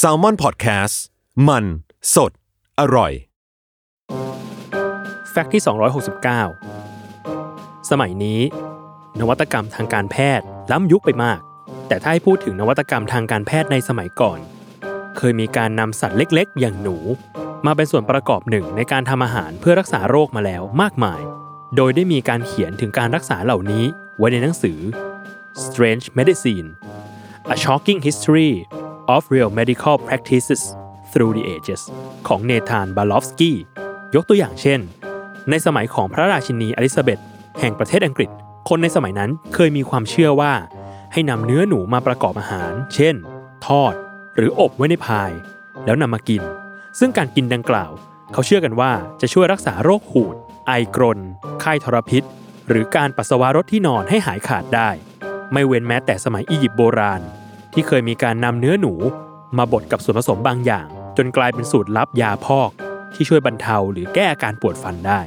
s a l ม o n PODCAST มัน สด อร่อย แฟกต์ที่ 269 สมัยนี้ นวัตกรรมทางการแพทย์ล้ำยุคไปมาก แต่ถ้าให้พูดถึงนวัตกรรมทางการแพทย์ในสมัยก่อน เคยมีการนำสัตว์เล็กๆ อย่างหนู มาเป็นส่วนประกอบหนึ่งในการทำอาหารเพื่อรักษาโรคมาแล้วมากมาย โดยได้มีการเขียนถึงการรักษาเหล่านี้ไว้ในหนังสือ Strange Medicine A Shocking History of Real Medical Practices Through the Ages ของเนธานบาลอฟสกี้ยกตัวอย่างเช่น ในสมัยของพระราชินีอลิซาเบธแห่งประเทศอังกฤษ คนในสมัยนั้นเคยมีความเชื่อว่า ให้นำเนื้อหนูมาประกอบอาหาร เช่น ทอด หรืออบไว้ในพาย แล้วนำมากิน ซึ่งการกินดังกล่าว เขาเชื่อกันว่าจะช่วยรักษาโรคหูด ไอกรนไข้ทรพิษ หรือการปัสสาวะรถที่นอนให้หายขาดได้ ไม่เว้นแม้แต่สมัยอียิปต์โบราณ ที่เคยมีการนำเนื้อหนูมาบดกับส่วนผสมบางอย่าง จนกลายเป็นสูตรลับยาพอก ที่ช่วยบรรเทาหรือแก้อาการปวดฟันได้